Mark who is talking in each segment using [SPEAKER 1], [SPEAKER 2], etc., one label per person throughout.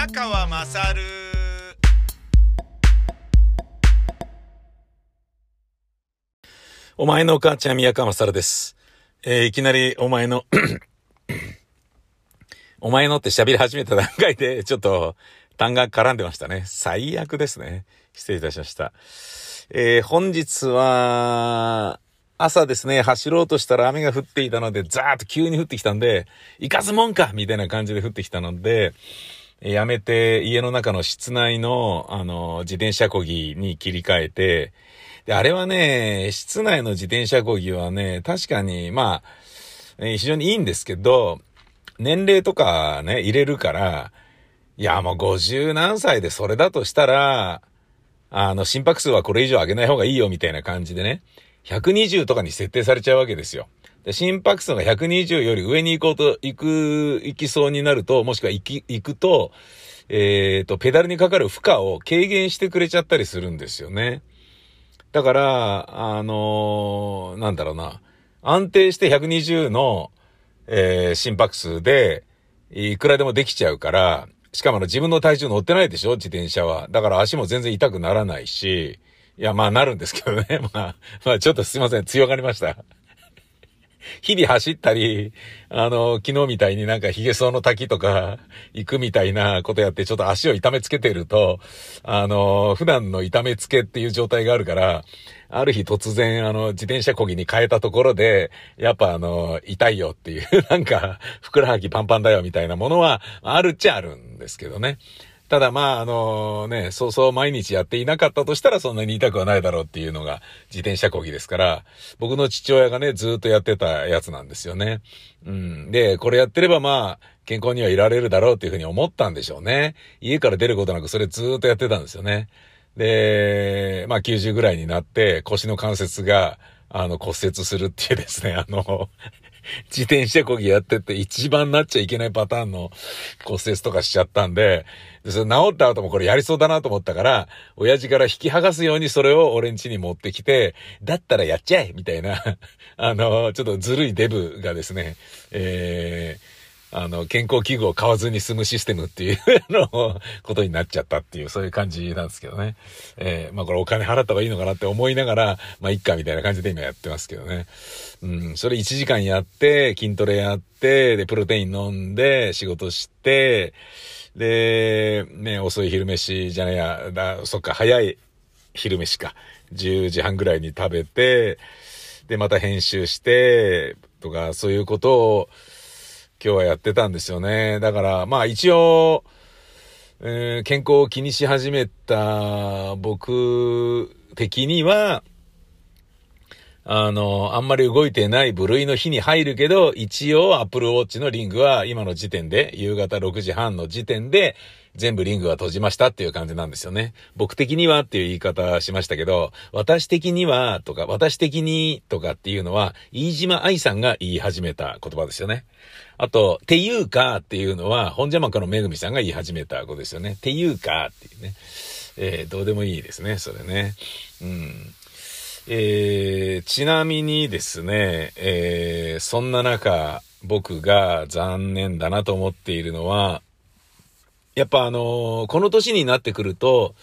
[SPEAKER 1] 宮川まさる
[SPEAKER 2] お前のお母ちゃん宮川まさるです。えーいきなりお前の、お前のって喋り始めた段階で、ちょっと単が絡んでましたね。最悪ですね。失礼いたしました。えー本日は、朝ですね、走ろうとしたら雨が降っていたので、ザーッと急に降ってきたんで、行かずもんかみたいな感じで降ってきたので、やめて家の中の室内の、あの、自転車こぎに切り替えて、で、あれはね、室内の自転車こぎはね、確かに、まあ、非常にいいんですけど、年齢とかね、入れるから、いや、もう50何歳でそれだとしたら、あの、心拍数はこれ以上上げない方がいいよみたいな感じでね、120とかに設定されちゃうわけですよ。で心拍数が120より上に行こうと、行く、行きそうになると、もしくは行き、行くと、えっ、と、ペダルにかかる負荷を軽減してくれちゃったりするんですよね。だから、あのーなんだろうな、安定して120の、えー心拍数で、いくらでもできちゃうから、しかもあの自分の体重乗ってないでしょ？自転車は。だから足も全然痛くならないし、いや、まあなるんですけどね。まあ、まあちょっとすいません。強がりました。日々走ったり、あの、昨日みたいになんか髭剃の滝とか行くみたいなことやってちょっと足を痛めつけてると、あの、普段の痛めつけっていう状態があるから、ある日突然あの、自転車こぎに変えたところで、やっぱあの、痛いよっていう、なんか、ふくらはぎパンパンだよみたいなものは、あるっちゃあるんですけどね。ただまあ、あのね、そうそう毎日やっていなかったとしたらそんなに痛くはないだろうっていうのが自転車こぎですから、僕の父親がね、ずっとやってたやつなんですよね。うん。で、これやってればまあ、健康にはいられるだろうっていうふうに思ったんでしょうね。家から出ることなくそれずっとやってたんですよね。で、まあ90ぐらいになって腰の関節が、あの骨折するっていうですね、あの、自転車こぎやってって一番なっちゃいけないパターンの骨折とかしちゃったんで、でそれ治った後もこれやりそうだなと思ったから、親父から引き剥がすようにそれを俺ん家に持ってきて、だったらやっちゃえみたいな、あの、ちょっとずるいデブがですね、えーあの、健康器具を買わずに済むシステムっていうのをことになっちゃったっていう、そういう感じなんですけどね。えーまあこれお金払った方がいいのかなって思いながら、まあいっかみたいな感じで今やってますけどね。うん、それ1時間やって、筋トレやって、で、プロテイン飲んで、仕事して、で、ね、遅い昼飯じゃないや、だ、そっか、早い昼飯か。10時半ぐらいに食べて、で、また編集して、とか、そういうことを、今日はやってたんですよね。だから、まあ一応、えー健康を気にし始めた僕的には、あの、あんまり動いてない部類の日に入るけど、一応 Apple Watch のリングは今の時点で、夕方6時半の時点で、全部リングは閉じましたっていう感じなんですよね。僕的にはっていう言い方しましたけど、私的にはとか、私的にとかっていうのは、飯島愛さんが言い始めた言葉ですよね。あと、ていうかっていうのは、本邪魔かのめぐみさんが言い始めたことですよね。ていうかっていうね。えーどうでもいいですね、それね。うん。えーちなみにですね、えーそんな中、僕が残念だなと思っているのは、やっぱあのーこの年になってくると、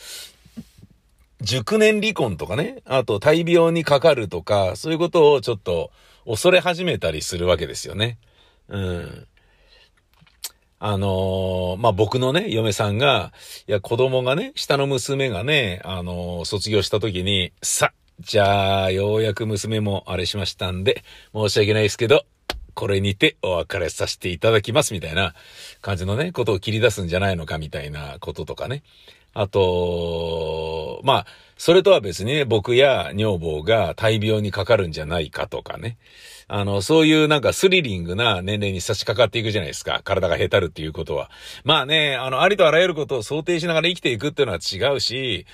[SPEAKER 2] 熟年離婚とかね、あと大病にかかるとか、そういうことをちょっと恐れ始めたりするわけですよね。うん。あのーまあ、僕のね、嫁さんが、いや、子供がね、下の娘がね、あのー卒業した時に、さ、じゃあ、ようやく娘もあれしましたんで、申し訳ないですけど、これにてお別れさせていただきます、みたいな感じのね、ことを切り出すんじゃないのか、みたいなこととかね。あと、まあ、それとは別にね、僕や女房が大病にかかるんじゃないかとかね。あの、そういうなんかスリリングな年齢に差し掛かっていくじゃないですか。体がへたるっていうことは。まあね、あの、ありとあらゆることを想定しながら生きていくっていうのは違うし、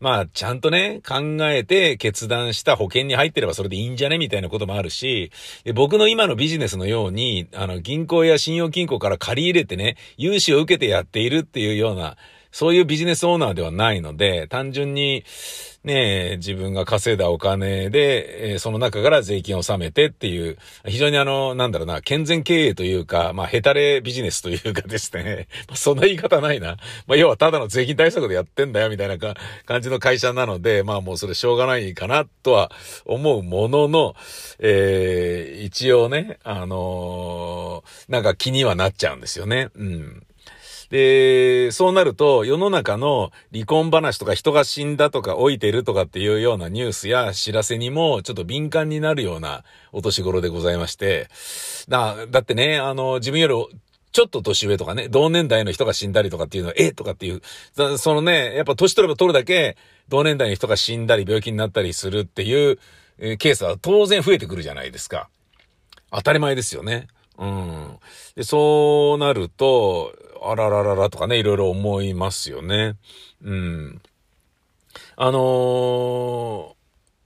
[SPEAKER 2] まあ、ちゃんとね、考えて決断した保険に入ってればそれでいいんじゃねみたいなこともあるし、僕の今のビジネスのように、あの、銀行や信用金庫から借り入れてね、融資を受けてやっているっていうような、そういうビジネスオーナーではないので、単純に、ね、自分が稼いだお金で、え、その中から税金を納めてっていう、非常にあの、なんだろうな、健全経営というか、まあ、ヘタレビジネスというかですね、まあ、そんな言い方ないな。まあ、要はただの税金対策でやってんだよ、みたいな感じの会社なので、まあ、もうそれしょうがないかな、とは思うものの、えー、一応ね、あのー、なんか気にはなっちゃうんですよね。うん。で、そうなると、世の中の離婚話とか人が死んだとか老いてるとかっていうようなニュースや知らせにもちょっと敏感になるようなお年頃でございまして、だ、だってね、あの、自分よりちょっと年上とかね、同年代の人が死んだりとかっていうのは、えとかっていう、そのね、やっぱ年取れば取るだけ、同年代の人が死んだり病気になったりするっていう、ケースは当然増えてくるじゃないですか。当たり前ですよね。うん。で、そうなると、あららららとかね、いろいろ思いますよね。うん。あのー、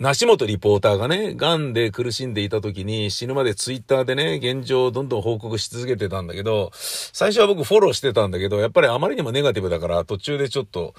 [SPEAKER 2] 梨本リポーターがね、癌で苦しんでいた時に死ぬまでツイッターでね、現状をどんどん報告し続けてたんだけど、最初は僕フォローしてたんだけど、やっぱりあまりにもネガティブだから途中でちょっと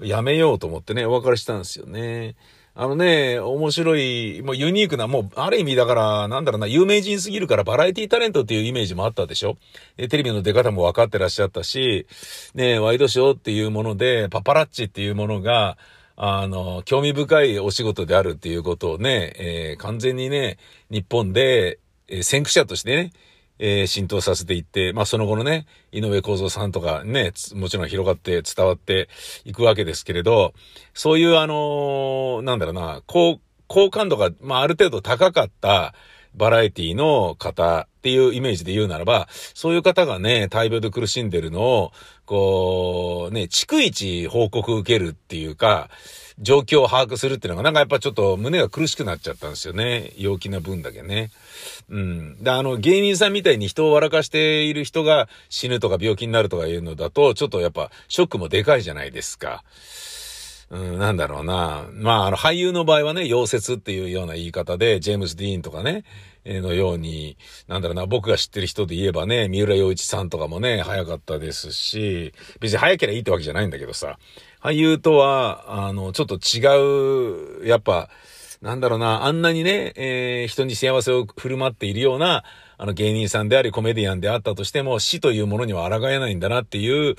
[SPEAKER 2] やめようと思ってね、お別れしたんですよね。あのね、面白い、もうユニークな、もう、ある意味だから、なんだろうな、有名人すぎるからバラエティタレントっていうイメージもあったでしょ？テレビの出方も分かってらっしゃったし、ね、ワイドショーっていうもので、パパラッチっていうものが、あの、興味深いお仕事であるっていうことをね、えー、完全にね、日本で、え、先駆者としてね、えー、浸透させていって、まあその後のね、井上幸三さんとかね、もちろん広がって伝わっていくわけですけれど、そういうあのー、なんだろうな、好、好感度が、まあある程度高かったバラエティの方っていうイメージで言うならば、そういう方がね、大病で苦しんでるのを、こう、ね、逐一報告受けるっていうか、状況を把握するっていうのが、なんかやっぱちょっと胸が苦しくなっちゃったんですよね。陽気な分だけね。うん。で、あの、芸人さんみたいに人を笑かしている人が死ぬとか病気になるとかいうのだと、ちょっとやっぱショックもでかいじゃないですか。うん、なんだろうな。まあ、あの、俳優の場合はね、溶接っていうような言い方で、ジェームズ・ディーンとかね、のように、なんだろうな、僕が知ってる人で言えばね、三浦洋一さんとかもね、早かったですし、別に早ければいいってわけじゃないんだけどさ、俳優とは、あの、ちょっと違う、やっぱ、なんだろうな、あんなにね、えー、人に幸せを振る舞っているような、あの芸人さんでありコメディアンであったとしても、死というものには抗えないんだなっていう、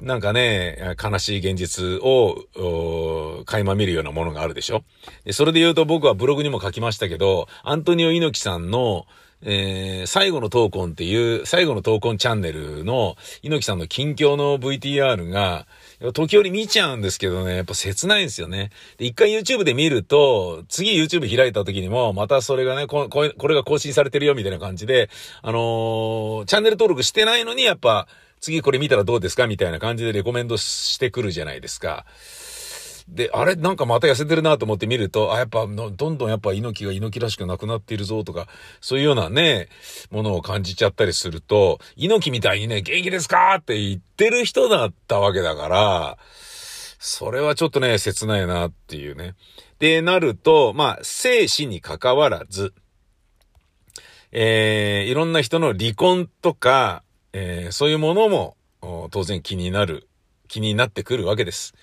[SPEAKER 2] なんかね、悲しい現実を、垣間見るようなものがあるでしょ。でそれで言うと僕はブログにも書きましたけど、アントニオ猪木さんの、えー、最後の闘魂っていう、最後の闘魂チャンネルの猪木さんの近況の VTR が、時折見ちゃうんですけどね、やっぱ切ないんですよね。で、一回 YouTube で見ると、次 YouTube 開いた時にも、またそれがね、こここれが更新されてるよみたいな感じで、あのー、チャンネル登録してないのに、やっぱ、次これ見たらどうですかみたいな感じでレコメンドしてくるじゃないですか。で、あれなんかまた痩せてるなと思って見ると、あ、やっぱ、どんどんやっぱ猪木が猪木らしくなくなっているぞとか、そういうようなね、ものを感じちゃったりすると、猪木みたいにね、元気ですかって言ってる人だったわけだから、それはちょっとね、切ないなっていうね。で、なると、まあ、生死に関わらず、えー、いろんな人の離婚とか、えー、そういうものも、当然気になる、気になってくるわけです。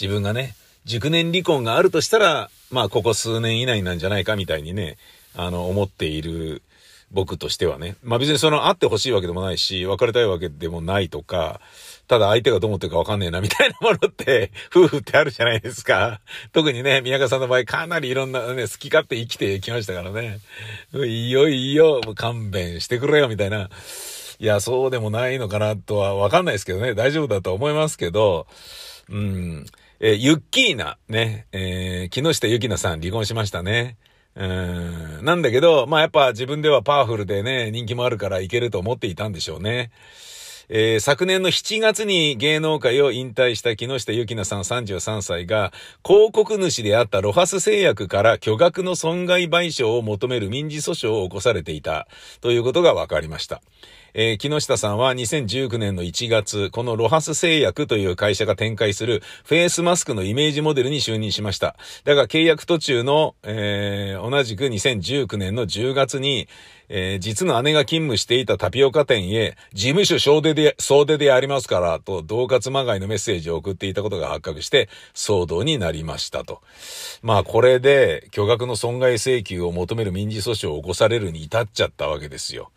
[SPEAKER 2] 自分がね、熟年離婚があるとしたら、まあ、ここ数年以内なんじゃないかみたいにね、あの、思っている僕としてはね。まあ別にその、会ってほしいわけでもないし、別れたいわけでもないとか、ただ相手がどう思ってるかわかんねえな、みたいなものって、夫婦ってあるじゃないですか。特にね、宮川さんの場合、かなりいろんなね、好き勝手生きてきましたからね。いよいよ、勘弁してくれよ、みたいな。いや、そうでもないのかなとはわかんないですけどね。大丈夫だと思いますけど、うん。えー、ユッキーナ、ね、えー、木下ゆきなさん離婚しましたね。うん。なんだけど、まあやっぱ自分ではパワフルでね、人気もあるからいけると思っていたんでしょうね。えー、昨年の7月に芸能界を引退した木下ゆきなさん33歳が、広告主であったロハス製薬から巨額の損害賠償を求める民事訴訟を起こされていたということが分かりました。えー、木下さんは2019年の1月、このロハス製薬という会社が展開するフェイスマスクのイメージモデルに就任しました。だが契約途中の、えー、同じく2019年の10月に、えー、実の姉が勤務していたタピオカ店へ、事務所総出で、総出でありますから、と、同活まがいのメッセージを送っていたことが発覚して、騒動になりましたと。まあ、これで、巨額の損害請求を求める民事訴訟を起こされるに至っちゃったわけですよ。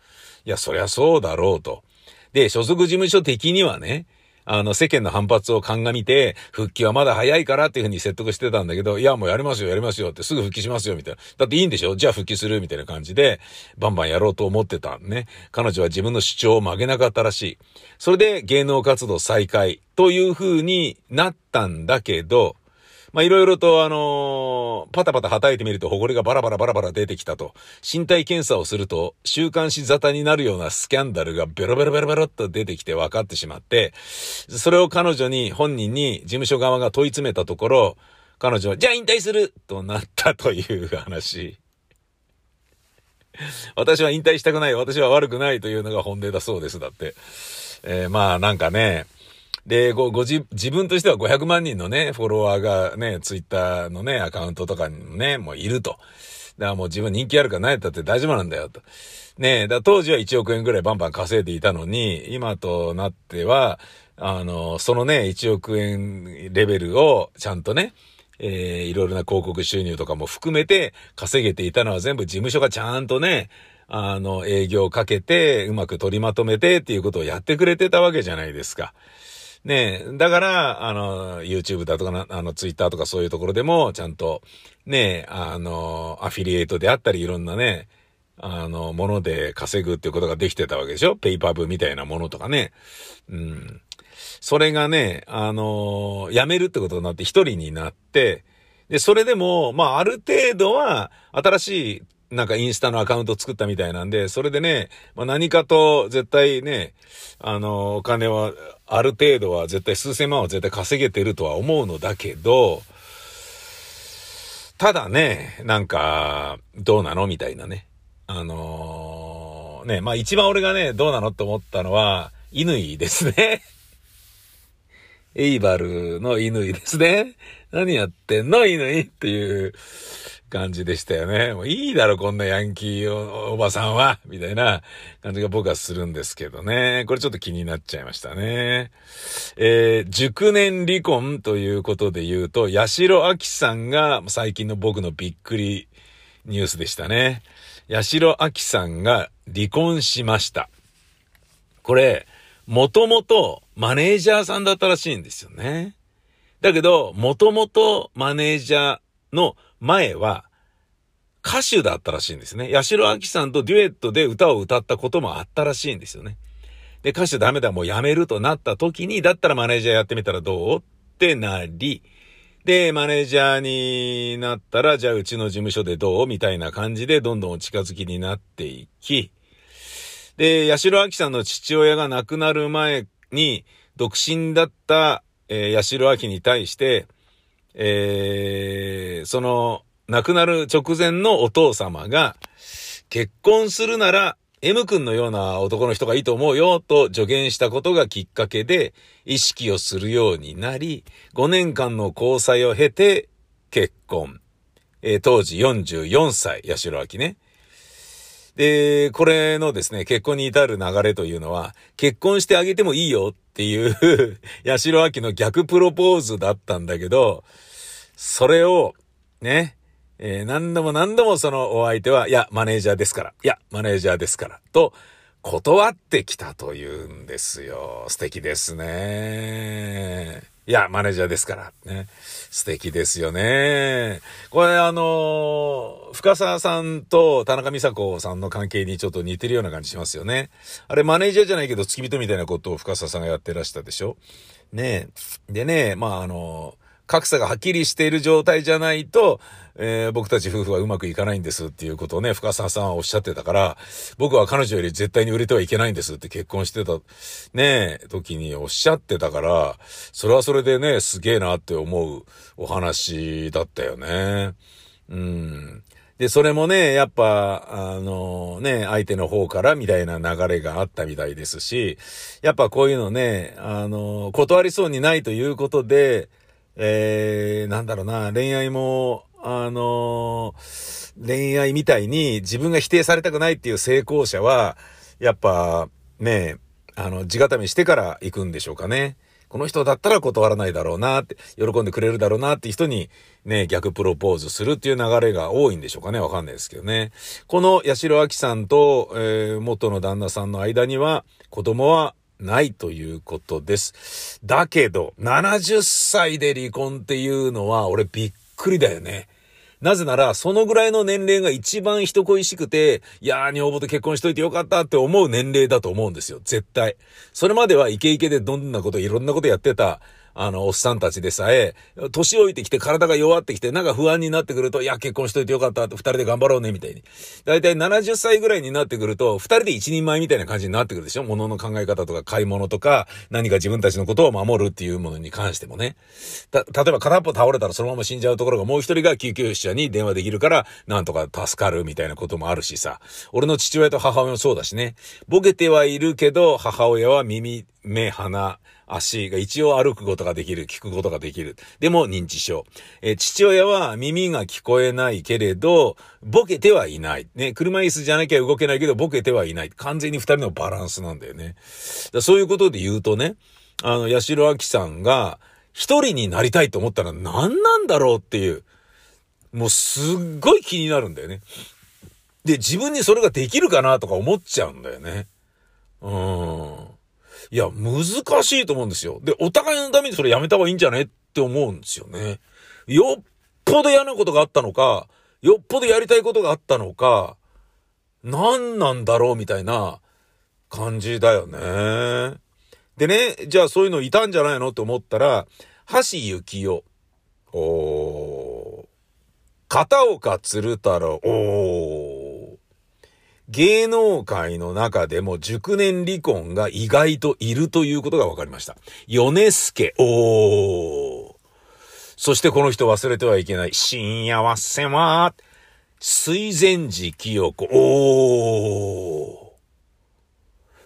[SPEAKER 2] いや、そりゃそうだろうと。で、所属事務所的にはね、あの、世間の反発を鑑みて、復帰はまだ早いからっていうふうに説得してたんだけど、いや、もうやりますよ、やりますよってすぐ復帰しますよ、みたいな。だっていいんでしょ？じゃあ復帰するみたいな感じで、バンバンやろうと思ってたね。彼女は自分の主張を曲げなかったらしい。それで芸能活動再開というふうになったんだけど、まあ、いろいろとあのー、パタパタ叩いてみると埃がバラバラバラバラ出てきたと。身体検査をすると、週刊誌沙汰になるようなスキャンダルがベロベロベロベロっと出てきて分かってしまって、それを彼女に、本人に事務所側が問い詰めたところ、彼女は、じゃあ引退するとなったという話。私は引退したくない、私は悪くないというのが本音だそうです。だって。えー、まあなんかね、で、ご、ご自、自分としては500万人のね、フォロワーがね、ツイッターのね、アカウントとかにもね、もういると。だからもう自分人気あるから何やったって大丈夫なんだよ、と。ねだ当時は1億円ぐらいバンバン稼いでいたのに、今となっては、あの、そのね、1億円レベルをちゃんとね、えー、いろいろな広告収入とかも含めて稼げていたのは全部事務所がちゃんとね、あの、営業をかけて、うまく取りまとめてっていうことをやってくれてたわけじゃないですか。ねだから、あの、YouTube だとかな、あの、Twitter とかそういうところでも、ちゃんと、ねあの、アフィリエイトであったり、いろんなね、あの、もので稼ぐっていうことができてたわけでしょ？ペイパブみたいなものとかね。うん。それがね、あの、辞めるってことになって一人になって、で、それでも、まあ、ある程度は、新しいなんかインスタのアカウント作ったみたいなんで、それでね、まあ、何かと絶対ね、あの、お金は、ある程度は絶対数千万は絶対稼げてるとは思うのだけど、ただね、なんか、どうなのみたいなね。あのー、ね、まあ一番俺がね、どうなのって思ったのは、犬ですね。エイバルの犬ですね。何やってんの？犬っていう感じでしたよね。もういいだろ、こんなヤンキーおばさんは、みたいな感じが僕はするんですけどね。これちょっと気になっちゃいましたね。えー、熟年離婚ということで言うと、八代亜紀さんが最近の僕のびっくりニュースでしたね。八代亜紀さんが離婚しました。これ、もともとマネージャーさんだったらしいんですよね。だけど、もともとマネージャーの前は歌手だったらしいんですね。八代亜紀さんとデュエットで歌を歌ったこともあったらしいんですよね。で、歌手ダメだ、もうやめるとなった時に、だったらマネージャーやってみたらどう？ってなり、で、マネージャーになったら、じゃあうちの事務所でどう？みたいな感じでどんどん近づきになっていき、で、八代亜紀さんの父親が亡くなる前に、独身だった、えー、八代亜紀に対して、えー、その、亡くなる直前のお父様が、結婚するなら、M 君のような男の人がいいと思うよ、と助言したことがきっかけで、意識をするようになり、5年間の交際を経て、結婚。えー、当時44歳、八代明ね。で、これのですね、結婚に至る流れというのは、結婚してあげてもいいよっていう 八代明の逆プロポーズだったんだけど、それを、ね、えー、何度も何度もそのお相手は、いや、マネージャーですから、いや、マネージャーですから、と、断ってきたというんですよ。素敵ですね。いや、マネージャーですから。ね。素敵ですよね。これあの深沢さんと田中美佐子さんの関係にちょっと似てるような感じしますよね。あれマネージャーじゃないけど付き人みたいなことを深沢さんがやってらしたでしょねでね、まああの格差がはっきりしている状態じゃないと、えー、僕たち夫婦はうまくいかないんですっていうことをね、深沢さんはおっしゃってたから、僕は彼女より絶対に売れてはいけないんですって結婚してた、ね、時におっしゃってたから、それはそれでね、すげえなって思うお話だったよね。うん。で、それもね、やっぱ、あのね、相手の方からみたいな流れがあったみたいですし、やっぱこういうのね、あの、断りそうにないということで、えー、なんだろうな、恋愛も、あのー、恋愛みたいに自分が否定されたくないっていう成功者は、やっぱ、ね、あの、地固めしてから行くんでしょうかね。この人だったら断らないだろうなって、喜んでくれるだろうなって人にね、逆プロポーズするっていう流れが多いんでしょうかね。わかんないですけどね。この八代亜紀さんと、えー、元の旦那さんの間には子供はないということです。だけど、70歳で離婚っていうのは俺びっくりだよね。なぜなら、そのぐらいの年齢が一番人恋しくて、いやー、女房と結婚しといてよかったって思う年齢だと思うんですよ。絶対。それまではイケイケでどんなこと、いろんなことやってたあの、おっさんたちでさえ、年老いてきて体が弱ってきて、なんか不安になってくると、いや、結婚しといてよかったって二人で頑張ろうね、みたいに。だいたい70歳ぐらいになってくると、二人で一人前みたいな感じになってくるでしょ？物の考え方とか買い物とか、何か自分たちのことを守るっていうものに関してもね。た、例えば片っぽ倒れたらそのまま死んじゃうところがもう一人が救急車に電話できるから、なんとか助かるみたいなこともあるしさ。俺の父親と母親もそうだしね。ボケてはいるけど、母親は耳、目、鼻、足が一応歩くことができる、聞くことができる。でも認知症。え父親は耳が聞こえないけれど、ボケてはいない。ね、車椅子じゃなきゃ動けないけど、ボケてはいない。完全に二人のバランスなんだよね。だそういうことで言うとね、あの、八代亜紀さんが、一人になりたいと思ったら何なんだろうっていう、もうすっごい気になるんだよね。で、自分にそれができるかなとか思っちゃうんだよね。うん。いや、難しいと思うんですよ。で、お互いのためにそれやめた方がいいんじゃね？って思うんですよね。よっぽど嫌なことがあったのか、よっぽどやりたいことがあったのか、何なんだろうみたいな感じだよね。でね、じゃあそういうのいたんじゃないの？って思ったら、橋幸夫、おー、片岡鶴太郎、おー、芸能界の中でも熟年離婚が意外といるということが分かりました。米助、おー。そしてこの人忘れてはいけない。幸せは、水前寺清子、おー。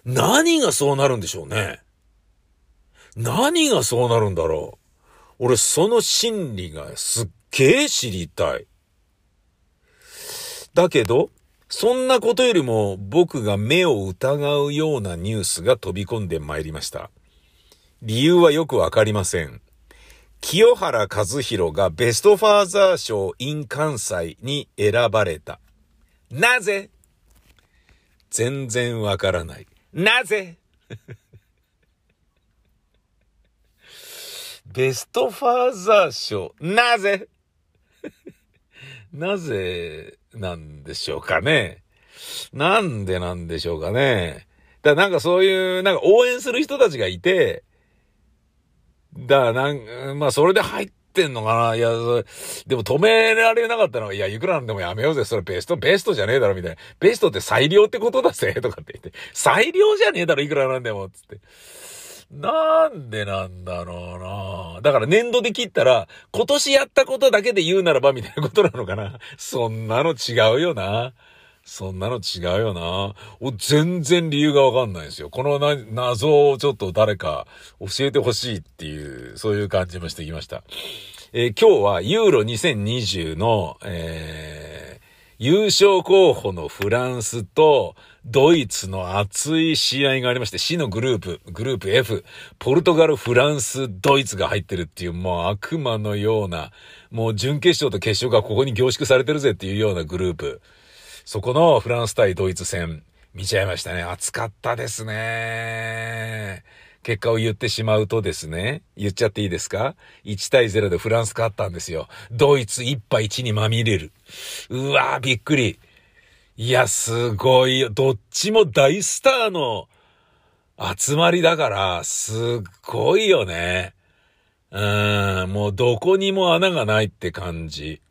[SPEAKER 2] 何がそうなるんでしょうね。何がそうなるんだろう。俺、その心理がすっげえ知りたい。だけど、そんなことよりも僕が目を疑うようなニュースが飛び込んでまいりました。理由はよくわかりません。清原和弘がベストファーザー賞 in 関西に選ばれた。なぜ？全然わからない。なぜ？ベストファーザー賞、なぜ？なぜ？なんでしょうかね。なんでなんでしょうかね。だからなんかそういう、なんか応援する人たちがいて、だからなん、まあそれで入ってんのかないや、でも止められなかったのは、いや、いくらなんでもやめようぜ。それベスト、ベストじゃねえだろ、みたいな。ベストって最良ってことだぜ、とかって言って。最良じゃねえだろ、いくらなんでも、つって。なんでなんだろうなだから年度で切ったら、今年やったことだけで言うならばみたいなことなのかなそんなの違うよな。そんなの違うよな。全然理由がわかんないですよ。このな謎をちょっと誰か教えてほしいっていう、そういう感じもしてきました。えー、今日はユーロ2020の、えー、優勝候補のフランスと、ドイツの熱い試合がありまして、死のグループ、グループ F、ポルトガル、フランス、ドイツが入ってるっていう、もう悪魔のような、もう準決勝と決勝がここに凝縮されてるぜっていうようなグループ。そこのフランス対ドイツ戦、見ちゃいましたね。熱かったですね。結果を言ってしまうとですね、言っちゃっていいですか ?1 対0でフランス勝ったんですよ。ドイツ1敗1にまみれる。うわーびっくり。いや、すごいよ。どっちも大スターの集まりだから、すっごいよね。うーん、もうどこにも穴がないって感じ。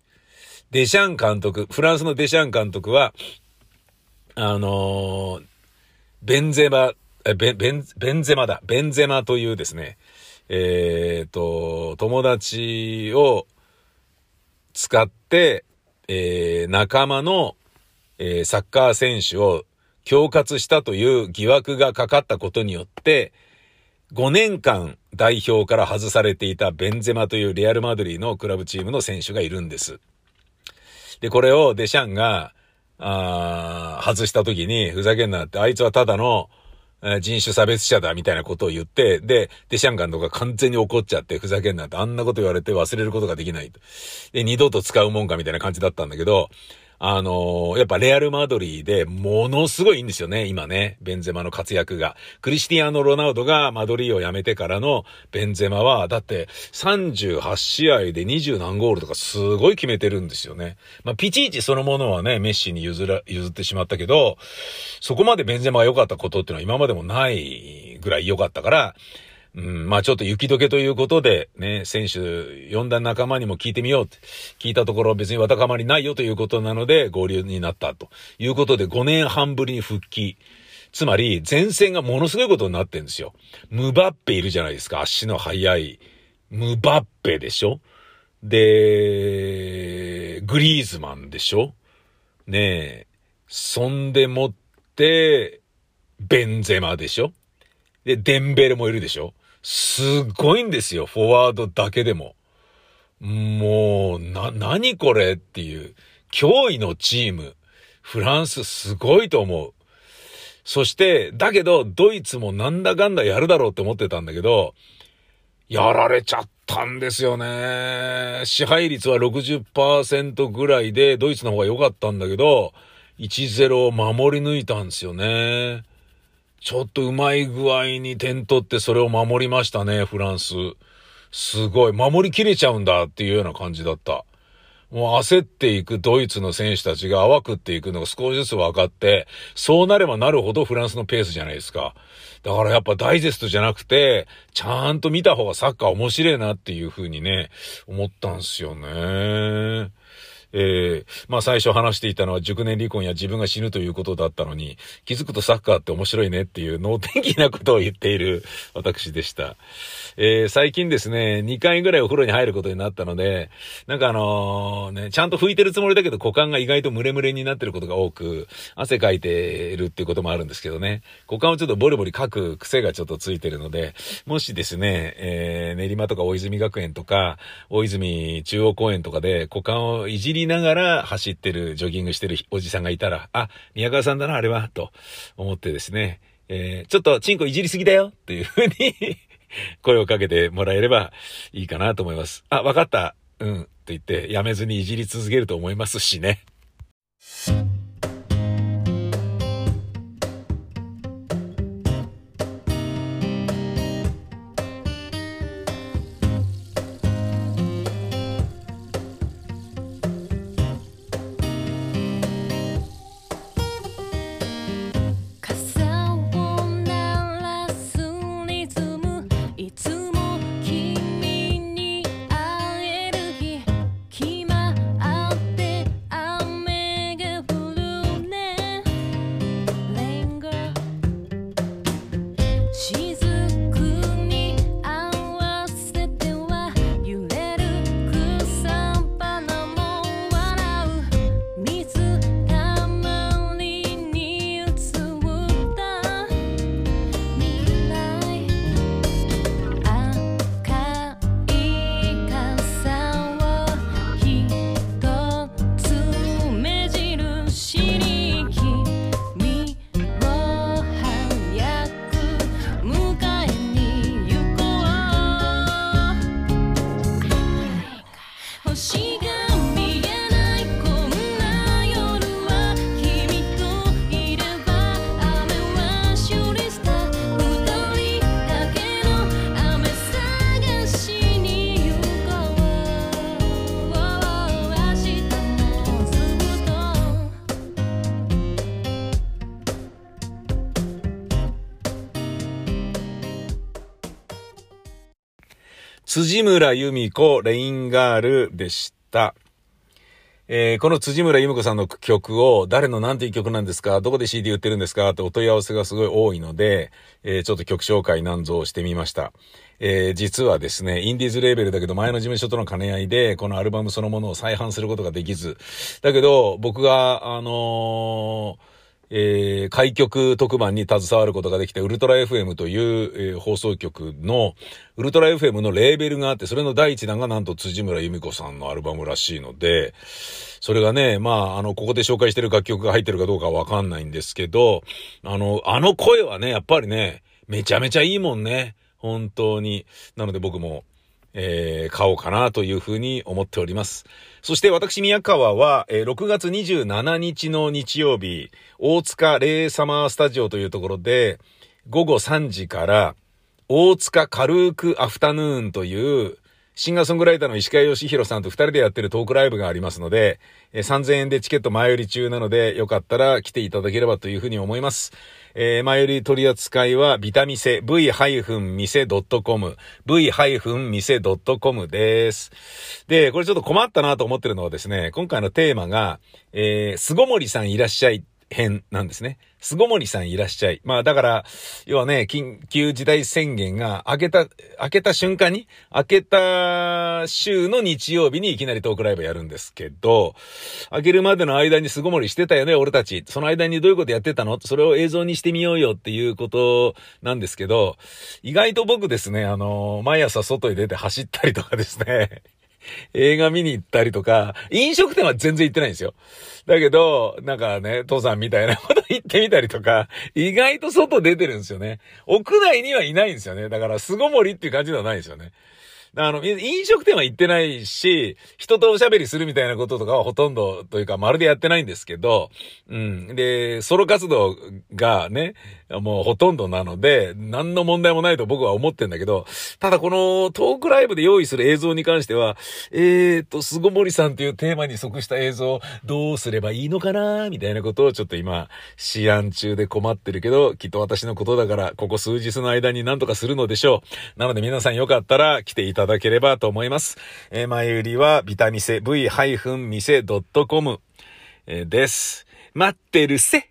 [SPEAKER 2] デシャン監督、フランスのデシャン監督は、あのー、ベンゼマ、ベベン、ベンゼマだ。ベンゼマというですね、えっ、と、友達を使って、えー、仲間のえー、サッカー選手を恐喝したという疑惑がかかったことによって、5年間代表から外されていたベンゼマというレアルマドリーのクラブチームの選手がいるんです。で、これをデシャンが、あ外した時に、ふざけんなって、あいつはただの、人種差別者だみたいなことを言って、で、デシャンガンとか完全に怒っちゃって、ふざけんなって、あんなこと言われて忘れることができないと。で、二度と使うもんかみたいな感じだったんだけど、あのー、やっぱレアル・マドリーでものすごいいいんですよね、今ね。ベンゼマの活躍が。クリスティアーノ・ロナウドがマドリーを辞めてからのベンゼマは、だって38試合で20何ゴールとかすごい決めてるんですよね。まあ、ピチイチそのものはね、メッシに譲ら、譲ってしまったけど、そこまでベンゼマが良かったことっていうのは今までもないぐらい良かったから、うん、まあちょっと雪解けということで、ね、選手、呼んだ仲間にも聞いてみようって、聞いたところ別にわたかまりないよということなので合流になったということで5年半ぶりに復帰。つまり、前線がものすごいことになってんですよ。ムバッペいるじゃないですか。足の速い。ムバッペでしょで、グリーズマンでしょねえ。そんでもって、ベンゼマでしょで、デンベルもいるでしょすごいんですよ、フォワードだけでも。もう、な、何これっていう、驚異のチーム。フランスすごいと思う。そして、だけど、ドイツもなんだかんだやるだろうって思ってたんだけど、やられちゃったんですよね。支配率は60%ぐらいで、ドイツの方が良かったんだけど、1-0を守り抜いたんですよね。ちょっとうまい具合に点取ってそれを守りましたね、フランス。すごい。守りきれちゃうんだっていうような感じだった。もう焦っていくドイツの選手たちが淡くっていくのが少しずつ分かって、そうなればなるほどフランスのペースじゃないですか。だからやっぱダイジェストじゃなくて、ちゃんと見た方がサッカー面白いなっていう風にね、思ったんすよね。えー、まあ最初話していたのは熟年離婚や自分が死ぬということだったのに、気づくとサッカーって面白いねっていう能天気なことを言っている私でした。えー、最近ですね、2回ぐらいお風呂に入ることになったので、なんかあのー、ね、ちゃんと拭いてるつもりだけど股間が意外とムレムレになってることが多く、汗かいてるっていうこともあるんですけどね、股間をちょっとボリボリかく癖がちょっとついてるので、もしですね、えー、練馬とか大泉学園とか、大泉中央公園とかで股間をいじりながら走ってる、ジョギングしてるおじさんがいたら、あ、宮川さんだな、あれは、と思ってですね、えー、ちょっとチンコいじりすぎだよっていうふうに 声をかけてもらえればいいかなと思います。あ、わかった。うん。と言って、やめずにいじり続けると思いますしね。辻村由美子レインガールでした。えー、この辻村由美子さんの曲を誰の何ていう曲なんですか？どこで CD 売ってるんですか？ってお問い合わせがすごい多いので、えー、ちょっと曲紹介なんぞしてみました。えー、実はですね、インディーズレーベルだけど前の事務所との兼ね合いで、このアルバムそのものを再販することができず、だけど僕が、あのーえー、開局特番に携わることができて、ウルトラ FM という、えー、放送局の、ウルトラ FM のレーベルがあって、それの第一弾がなんと辻村由美子さんのアルバムらしいので、それがね、まあ、あの、ここで紹介してる楽曲が入ってるかどうかわかんないんですけど、あの、あの声はね、やっぱりね、めちゃめちゃいいもんね。本当に。なので僕も、えー、買おうかなというふうに思っております。そして私宮川は、えー、6月27日の日曜日、大塚レイサマースタジオというところで、午後3時から、大塚軽くアフタヌーンという、シンガーソングライターの石川義弘さんと二人でやってるトークライブがありますので、えー、3000円でチケット前売り中なので、よかったら来ていただければというふうに思います。えー、前売り取り扱いはビタミセ v-mise.com v-mise.com です。で、これちょっと困ったなと思ってるのはですね、今回のテーマが、えー、巣ごもりさんいらっしゃい編なんですね。巣ごもりさんいらっしゃい。まあだから、要はね、緊急事態宣言が明けた、明けた瞬間に、明けた週の日曜日にいきなりトークライブやるんですけど、明けるまでの間に巣ごもりしてたよね、俺たち。その間にどういうことやってたの？それを映像にしてみようよっていうことなんですけど、意外と僕ですね、あの、毎朝外に出て走ったりとかですね、映画見に行ったりとか、飲食店は全然行ってないんですよ。だけど、なんかね、父さんみたいなこと行ってみたりとか、意外と外出てるんですよね。屋内にはいないんですよね。だから、巣ごもりっていう感じではないんですよね。あの、飲食店は行ってないし、人とおしゃべりするみたいなこととかはほとんどというか、まるでやってないんですけど、うん。で、ソロ活動がね、もうほとんどなので、何の問題もないと僕は思ってんだけど、ただこのトークライブで用意する映像に関しては、えーと、巣ごもりさんというテーマに即した映像、どうすればいいのかなみたいなことをちょっと今、試案中で困ってるけど、きっと私のことだから、ここ数日の間に何とかするのでしょう。なので皆さんよかったら来ていただただければと思います。えー、前売りはビタミセ v-mise.com、です。待ってるせ